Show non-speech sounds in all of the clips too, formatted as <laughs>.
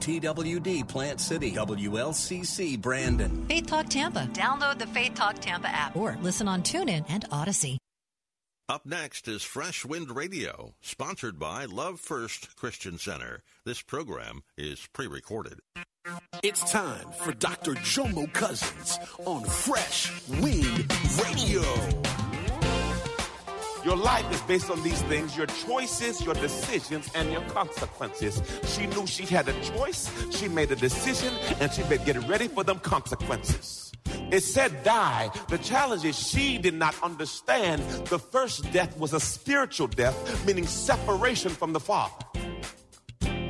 TWD Plant City, WLCC Brandon. Faith Talk Tampa. Download the Faith Talk Tampa app or listen on TuneIn and Odyssey. Up next is Fresh Wind Radio, sponsored by Love First Christian Center. This program is pre recorded. It's time for Dr. Jomo Cousins on Fresh Wind Radio. Your life is based on these things your choices, your decisions, and your consequences. She knew she had a choice, she made a decision, and she better get ready for them consequences. It said die. The challenge is she did not understand the first death was a spiritual death, meaning separation from the Father.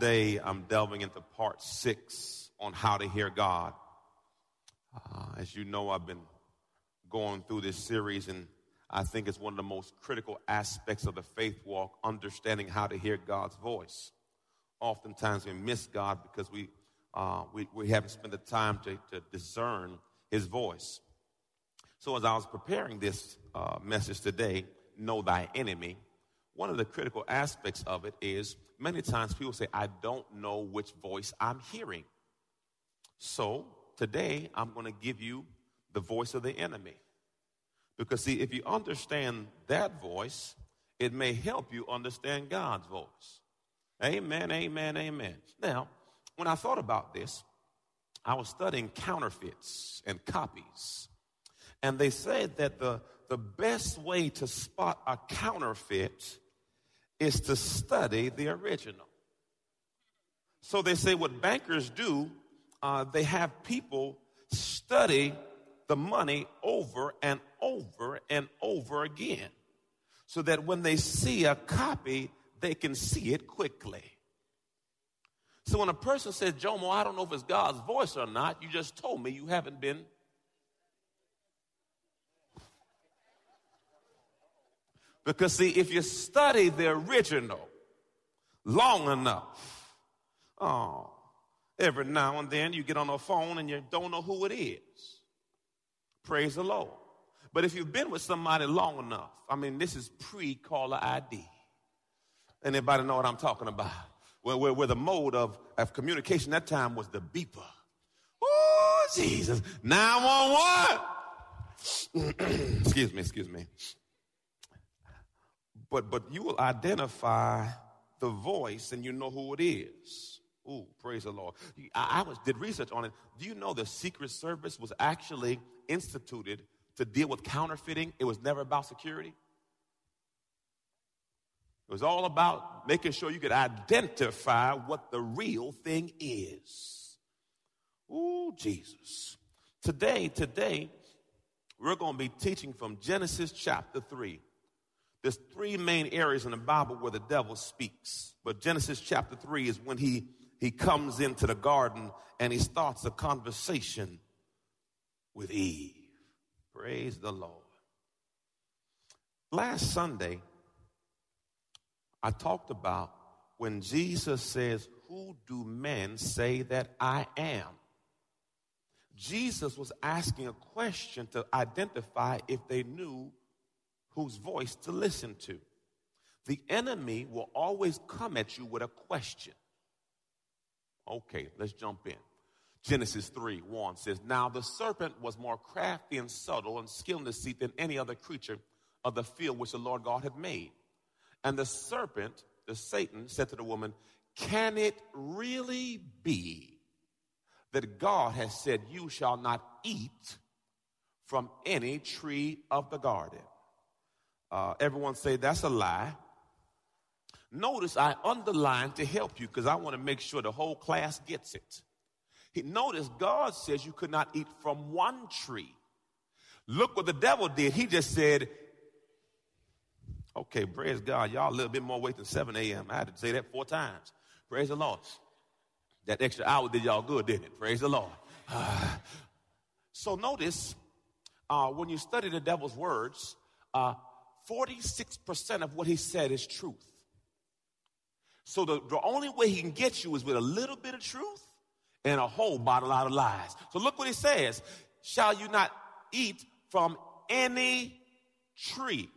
Today, I'm delving into part six on how to hear God. Uh, as you know, I've been going through this series, and I think it's one of the most critical aspects of the faith walk understanding how to hear God's voice. Oftentimes, we miss God because we, uh, we, we haven't spent the time to, to discern His voice. So, as I was preparing this uh, message today, Know Thy Enemy, one of the critical aspects of it is many times people say, I don't know which voice I'm hearing. So today I'm going to give you the voice of the enemy. Because, see, if you understand that voice, it may help you understand God's voice. Amen, amen, amen. Now, when I thought about this, I was studying counterfeits and copies. And they said that the, the best way to spot a counterfeit is to study the original. So they say what bankers do, uh, they have people study the money over and over and over again so that when they see a copy, they can see it quickly. So when a person says, Jomo, I don't know if it's God's voice or not, you just told me you haven't been Because, see, if you study the original long enough, oh, every now and then you get on a phone and you don't know who it is. Praise the Lord. But if you've been with somebody long enough, I mean, this is pre caller ID. Anybody know what I'm talking about? Where, where, where the mode of, of communication that time was the beeper. Oh, Jesus. 911. <clears throat> excuse me, excuse me but but you will identify the voice and you know who it is. Ooh, praise the Lord. I, I was did research on it. Do you know the Secret Service was actually instituted to deal with counterfeiting? It was never about security. It was all about making sure you could identify what the real thing is. Ooh, Jesus. Today, today, we're going to be teaching from Genesis chapter 3. There's three main areas in the Bible where the devil speaks. But Genesis chapter 3 is when he, he comes into the garden and he starts a conversation with Eve. Praise the Lord. Last Sunday, I talked about when Jesus says, Who do men say that I am? Jesus was asking a question to identify if they knew whose voice to listen to. The enemy will always come at you with a question. Okay, let's jump in. Genesis 3 1 says, Now the serpent was more crafty and subtle and skilled in deceit than any other creature of the field which the Lord God had made. And the serpent, the Satan, said to the woman, Can it really be that God has said, You shall not eat from any tree of the garden. Uh, everyone say that's a lie. Notice I underlined to help you because I want to make sure the whole class gets it. He, notice God says you could not eat from one tree. Look what the devil did. He just said, okay, praise God. Y'all a little bit more weight than 7 a.m. I had to say that four times. Praise the Lord. That extra hour did y'all good, didn't it? Praise the Lord. Uh, <sighs> so notice uh, when you study the devil's words, uh, 46% of what he said is truth. So the, the only way he can get you is with a little bit of truth and a whole bottle out of lies. So look what he says. Shall you not eat from any tree?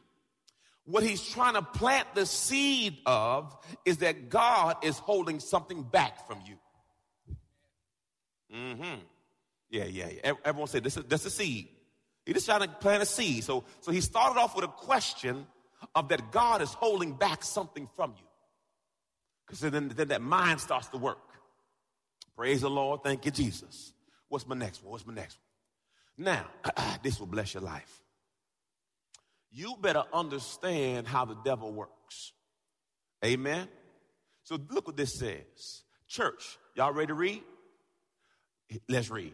What he's trying to plant the seed of is that God is holding something back from you. Mm-hmm. Yeah, yeah, yeah. Everyone say this is that's a seed. He's just trying to plant a seed. So, so he started off with a question of that God is holding back something from you. Because then, then that mind starts to work. Praise the Lord. Thank you, Jesus. What's my next one? What's my next one? Now, <clears throat> this will bless your life. You better understand how the devil works. Amen. So look what this says. Church, y'all ready to read? Let's read.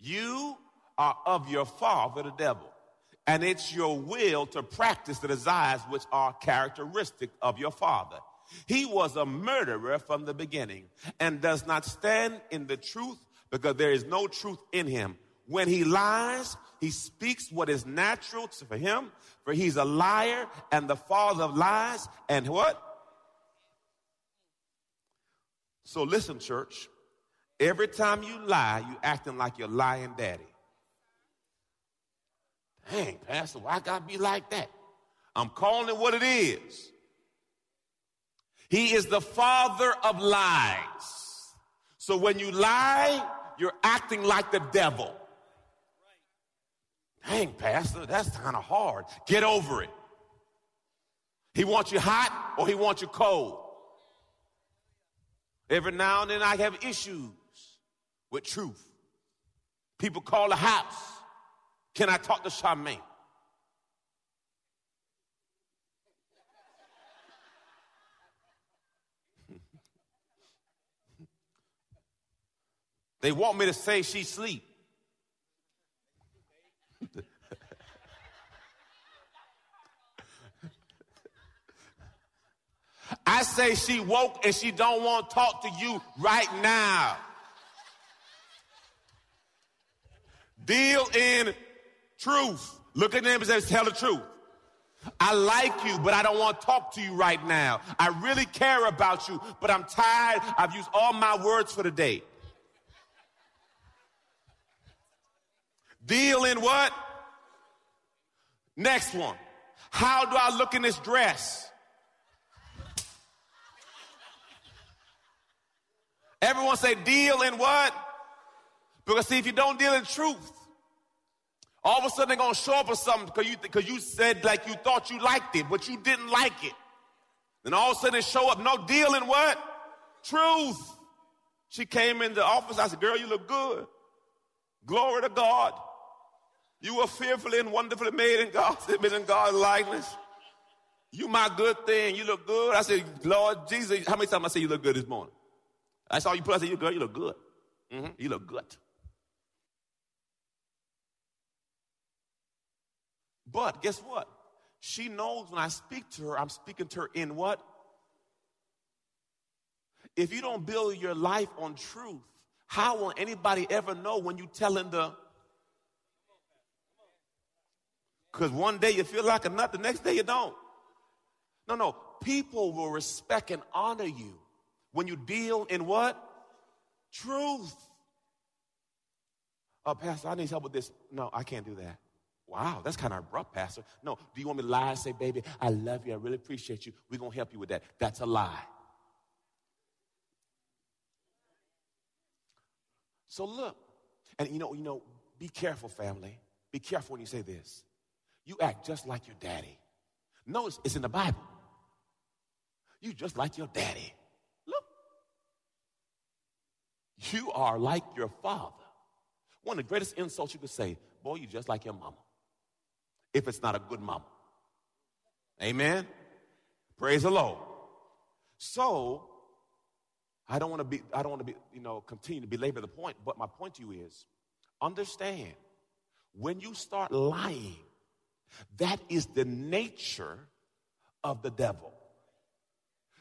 You are of your father, the devil, and it's your will to practice the desires which are characteristic of your father. He was a murderer from the beginning and does not stand in the truth because there is no truth in him. When he lies, he speaks what is natural for him, for he's a liar and the father of lies. And what? So listen, church. Every time you lie, you acting like your lying daddy. Dang, Pastor, why gotta be like that? I'm calling it what it is. He is the father of lies. So when you lie, you're acting like the devil. Dang, Pastor, that's kind of hard. Get over it. He wants you hot or he wants you cold. Every now and then I have issues with truth. People call the house. Can I talk to Charmaine? They want me to say she sleep. I say she woke and she don't want to talk to you right now. Deal in truth. Look at them and say, tell the truth. I like you, but I don't want to talk to you right now. I really care about you, but I'm tired. I've used all my words for the day. Deal in what? Next one. How do I look in this dress? Everyone say deal in what? Because see, if you don't deal in truth, all of a sudden they're gonna show up with something because you you said like you thought you liked it, but you didn't like it. Then all of a sudden they show up, no deal in what? Truth. She came in the office. I said, "Girl, you look good. Glory to God. You were fearfully and wonderfully made in God's image and God's likeness. You my good thing. You look good." I said, "Lord Jesus, how many times I say you look good this morning?" I saw you put. I said, "You girl, you look good. Mm-hmm. You look good." But guess what? She knows when I speak to her, I'm speaking to her in what? If you don't build your life on truth, how will anybody ever know when you telling the because one day you feel like a nut, the next day you don't. No, no. People will respect and honor you when you deal in what? Truth. Oh, Pastor, I need help with this. No, I can't do that. Wow, that's kind of abrupt, Pastor. No, do you want me to lie and say, baby, I love you, I really appreciate you. We're gonna help you with that. That's a lie. So look, and you know, you know, be careful, family. Be careful when you say this. You act just like your daddy. Notice it's in the Bible. You just like your daddy. Look. You are like your father. One of the greatest insults you could say, boy, you just like your mama. If it's not a good mama. Amen. Praise the Lord. So, I don't want to be, I don't want to be, you know, continue to belabor the point, but my point to you is understand when you start lying, that is the nature of the devil.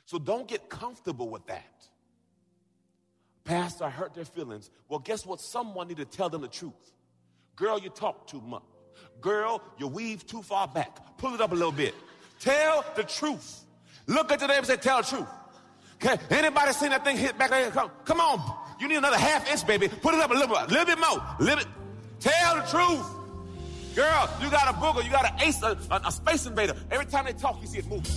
So don't get comfortable with that. Pastor, I hurt their feelings. Well, guess what? Someone need to tell them the truth. Girl, you talk too much. Girl, you weave too far back. Pull it up a little bit. Tell the truth. Look at your neighbor and say, tell the truth. Okay, anybody seen that thing hit back there? Come, come on. You need another half inch, baby. Put it up a little bit, a little bit more. Little bit. Tell the truth. Girl, you got a booger, you got an ace, a, a, a space invader. Every time they talk, you see it moving.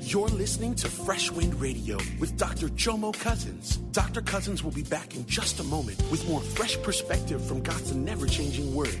You're listening to Fresh Wind Radio with Dr. Jomo Cousins. Dr. Cousins will be back in just a moment with more fresh perspective from God's never changing word.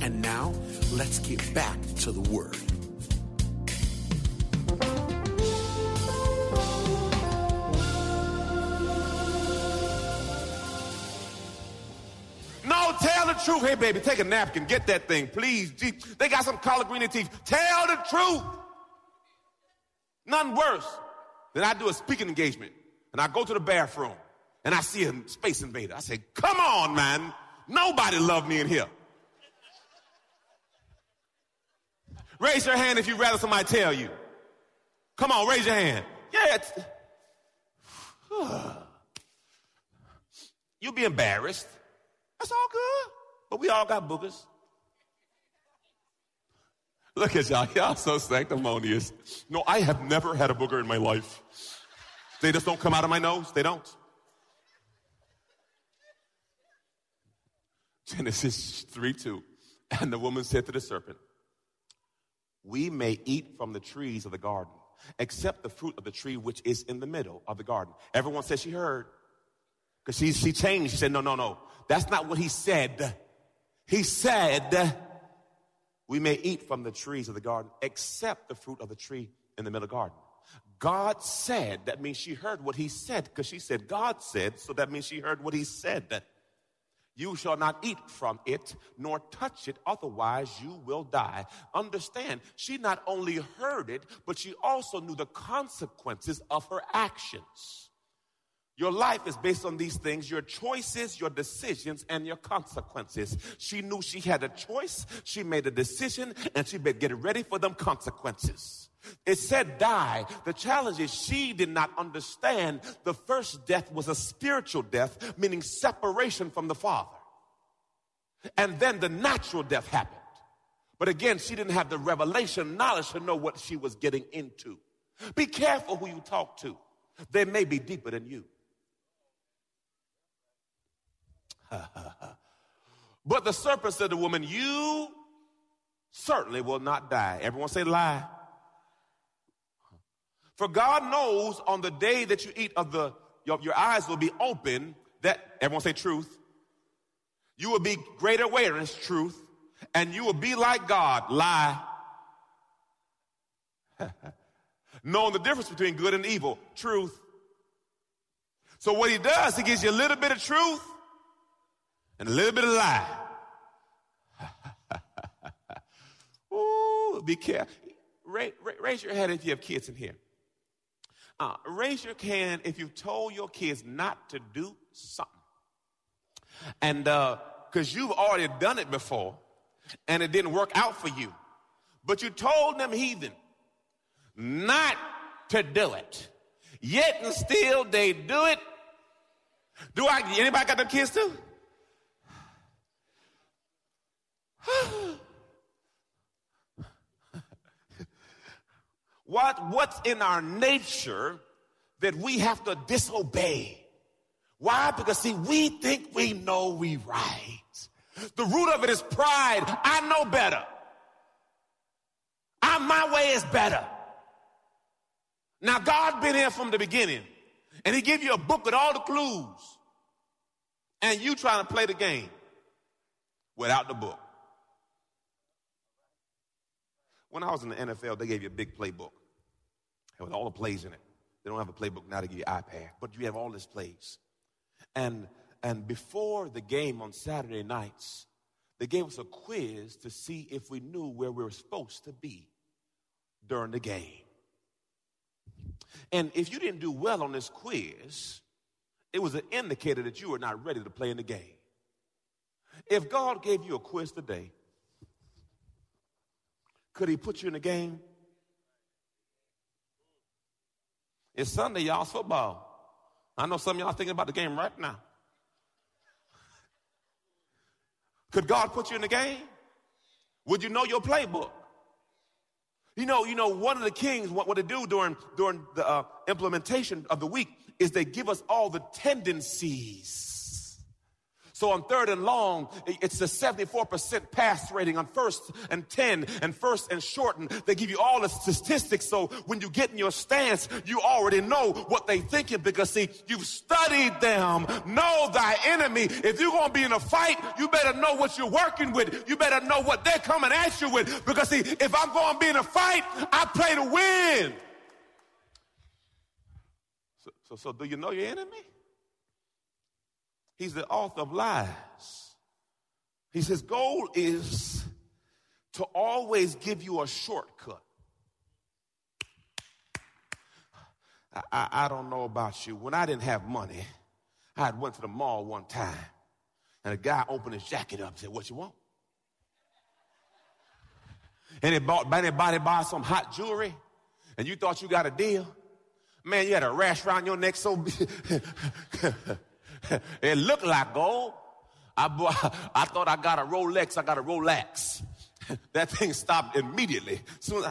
And now, let's get back to the Word. No, tell the truth. Hey, baby, take a napkin. Get that thing, please. They got some collard green in teeth. Tell the truth. Nothing worse than I do a speaking engagement and I go to the bathroom and I see a space invader. I say, come on, man. Nobody love me in here. Raise your hand if you'd rather somebody tell you. Come on, raise your hand. Yeah. <sighs> You'll be embarrassed. That's all good. But we all got boogers. Look at y'all. Y'all so sanctimonious. No, I have never had a booger in my life. They just don't come out of my nose. They don't. Genesis 3 2. And the woman said to the serpent, We may eat from the trees of the garden, except the fruit of the tree which is in the middle of the garden. Everyone said she heard. Because she, she changed. She said, No, no, no. That's not what he said. He said, We may eat from the trees of the garden, except the fruit of the tree in the middle of the garden. God said, that means she heard what he said, because she said, God said, so that means she heard what he said. You shall not eat from it, nor touch it, otherwise you will die. Understand, she not only heard it, but she also knew the consequences of her actions. Your life is based on these things your choices, your decisions, and your consequences. She knew she had a choice, she made a decision, and she better get ready for them consequences. It said die. The challenge is she did not understand the first death was a spiritual death, meaning separation from the Father. And then the natural death happened. But again, she didn't have the revelation knowledge to know what she was getting into. Be careful who you talk to. They may be deeper than you. <laughs> but the serpent said to the woman, You certainly will not die. Everyone say lie. For God knows on the day that you eat of the, your, your eyes will be open, that, everyone say truth. You will be greater awareness, truth, and you will be like God. Lie. <laughs> Knowing the difference between good and evil. Truth. So what he does, he gives you a little bit of truth and a little bit of lie. <laughs> Ooh, be careful. Raise, raise, your hand if you have kids in here. Uh, raise your hand if you've told your kids not to do something. And because uh, you've already done it before and it didn't work out for you. But you told them, heathen, not to do it. Yet and still they do it. Do I, anybody got them kids too? <sighs> <sighs> what, what's in our nature that we have to disobey? Why? Because see, we think we know we right. The root of it is pride. I know better. I, my way is better. Now God been here from the beginning and he give you a book with all the clues and you trying to play the game without the book. When I was in the NFL, they gave you a big playbook with all the plays in it. They don't have a playbook now to give you iPad, but you have all these plays. And and before the game on Saturday nights, they gave us a quiz to see if we knew where we were supposed to be during the game. And if you didn't do well on this quiz, it was an indicator that you were not ready to play in the game. If God gave you a quiz today, could He put you in the game? It's Sunday, y'all's football. I know some y'all thinking about the game right now. Could God put you in the game? Would you know your playbook? You know, you know, one of the kings, what, what they do during, during the uh, implementation of the week is they give us all the tendencies so on third and long, it's a 74% pass rating on first and 10 and first and shorten. They give you all the statistics. So when you get in your stance, you already know what they thinking because see, you've studied them. Know thy enemy. If you're going to be in a fight, you better know what you're working with. You better know what they're coming at you with because see, if I'm going to be in a fight, I play to win. So, so, so do you know your enemy? He's the author of lies. He says, goal is to always give you a shortcut. I, I, I, don't know about you. When I didn't have money, I had went to the mall one time, and a guy opened his jacket up and said, What you want? And bought anybody buy some hot jewelry, and you thought you got a deal. Man, you had a rash around your neck so <laughs> big. <laughs> it looked like gold. I, <laughs> I thought I got a Rolex, I got a Rolex. <laughs> that thing stopped immediately. Soon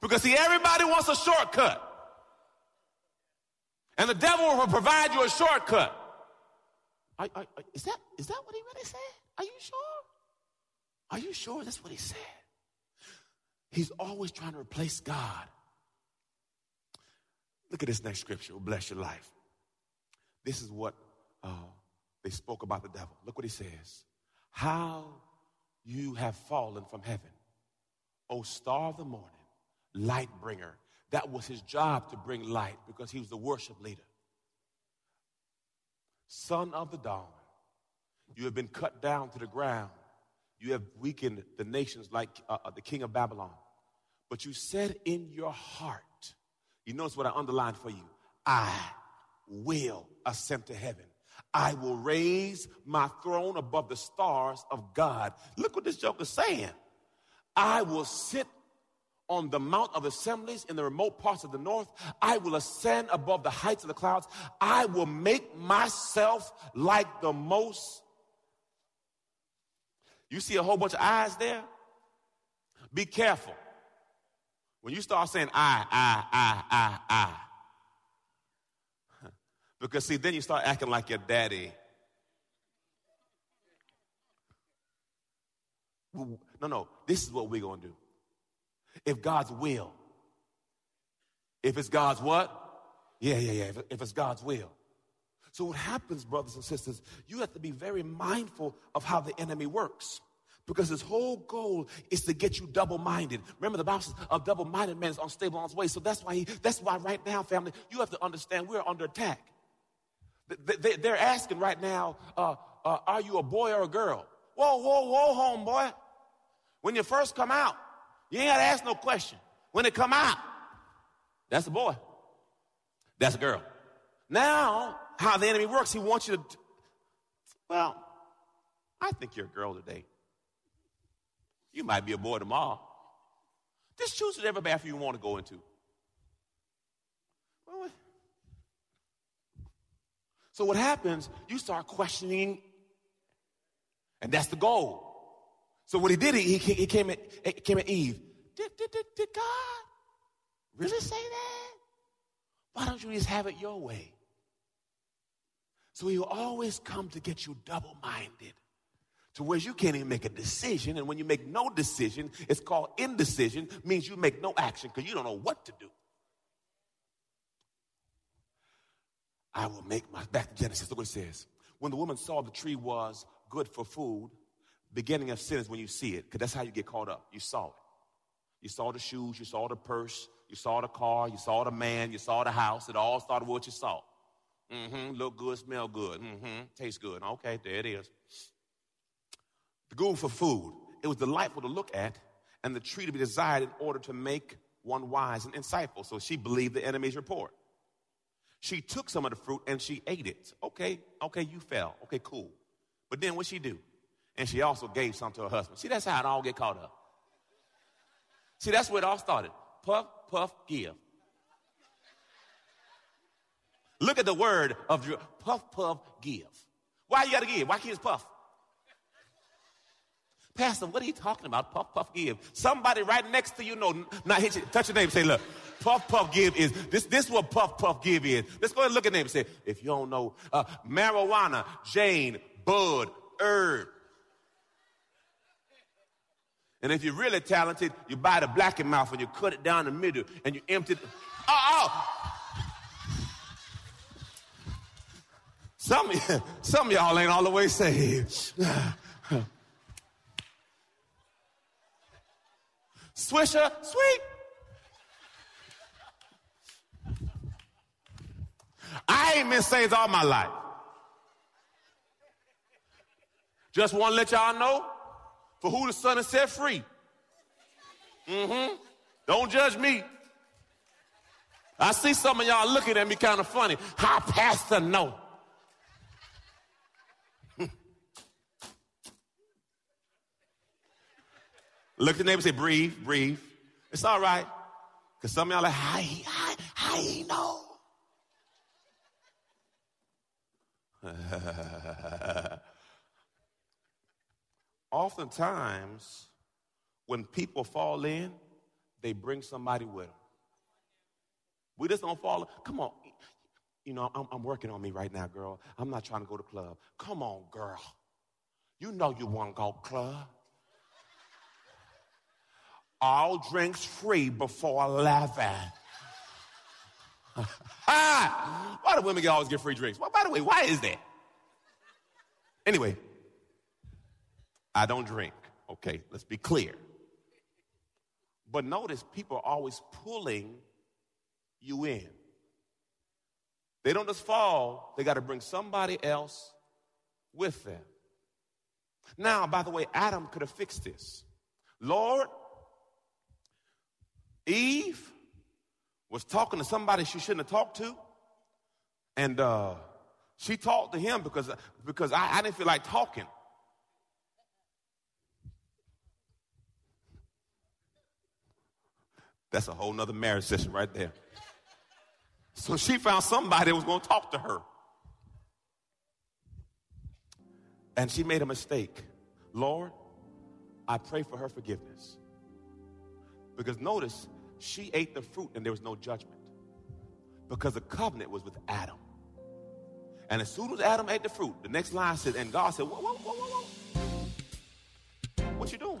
because see, everybody wants a shortcut. And the devil will provide you a shortcut. Is, that, is that what he really said? Are you sure? Are you sure that's what he said? He's always trying to replace God Look at this next scripture. bless your life. This is what uh, they spoke about the devil. Look what he says. How you have fallen from heaven, O star of the morning, light bringer. That was his job to bring light because he was the worship leader. Son of the dawn, you have been cut down to the ground. You have weakened the nations like uh, uh the king of Babylon. But you said in your heart, you notice what I underlined for you. I will ascend to heaven. I will raise my throne above the stars of God. Look what this joke is saying. I will sit on the Mount of Assemblies in the remote parts of the north. I will ascend above the heights of the clouds. I will make myself like the most. You see a whole bunch of eyes there? Be careful. When you start saying I, I, I, I, I, <laughs> because see, then you start acting like your daddy. No, no, this is what we're going to do. If God's will, if it's God's what? Yeah, yeah, yeah, if, if it's God's will. So, what happens, brothers and sisters, you have to be very mindful of how the enemy works. Because his whole goal is to get you double-minded. Remember, the Bible says a double-minded man is unstable on his way. So that's why he, that's why right now, family, you have to understand we're under attack. They're asking right now, uh, uh, are you a boy or a girl? Whoa, whoa, whoa, homeboy. When you first come out, you ain't got to ask no question. When it come out, that's a boy. That's a girl. Now, how the enemy works, he wants you to, well, I think you're a girl today. You might be a boy tomorrow. Just choose whatever bathroom you want to go into. So what happens, you start questioning, and that's the goal. So what he did, he, he came, at, he came at Eve. Did, did, did, did God really say that? Why don't you just have it your way? So he will always come to get you double minded to where you can't even make a decision. And when you make no decision, it's called indecision, means you make no action because you don't know what to do. I will make my, back to Genesis, look what it says. When the woman saw the tree was good for food, beginning of sin is when you see it, because that's how you get caught up. You saw it. You saw the shoes, you saw the purse, you saw the car, you saw the man, you saw the house. It all started with what you saw. Mm-hmm. Look good, smell good. Mm-hmm. Taste good. Okay, there it is. The good for food. It was delightful to look at, and the tree to be desired in order to make one wise and insightful. So she believed the enemy's report. She took some of the fruit and she ate it. Okay, okay, you fell. Okay, cool. But then what she do? And she also gave some to her husband. See, that's how it all get caught up. See, that's where it all started. Puff, puff, give. Look at the word of your puff, puff, give. Why you got to give? Why can't you puff? Pastor, what are you talking about? Puff, puff, give. Somebody right next to you know, not hit you, touch your name and say, look, puff, puff, give is, this, this what puff, puff, give is. Let's go and look at name and say, if you don't know, uh, marijuana, Jane, bud, herb. And if you're really talented, you buy the Black and Mild and you cut it down the middle and you empty it. Oh, oh. Some, <laughs> some y'all ain't all the way saved. Swisher, sweet. I ain't been saved all my life. Just want to let y'all know for who the Son has set free. Mm-hmm. Don't judge me. I see some of y'all looking at me kind of funny. How pastor know? Look at the neighbor and say, breathe, breathe. It's all right. Because some of y'all like, how he, how, he know? <laughs> Oftentimes, when people fall in, they bring somebody with them. We just don't fall. Come on. You know, I'm, I'm working on me right now, girl. I'm not trying to go to club. Come on, girl. You know you want to go club all drinks free before 11. <laughs> why do women always get free drinks? Well, by the way, why is that? Anyway, I don't drink. Okay, let's be clear. But notice people are always pulling you in. They don't just fall, they got to bring somebody else with them. Now, by the way, Adam could have fixed this. Lord, Eve was talking to somebody she shouldn't have talked to. And uh, she talked to him because, because I, I didn't feel like talking. That's a whole nother marriage session right there. So she found somebody that was going to talk to her. And she made a mistake. Lord, I pray for her forgiveness. Because notice, she ate the fruit and there was no judgment. Because the covenant was with Adam. And as soon as Adam ate the fruit, the next line says, and God said, whoa, whoa, whoa, whoa, whoa. What you doing?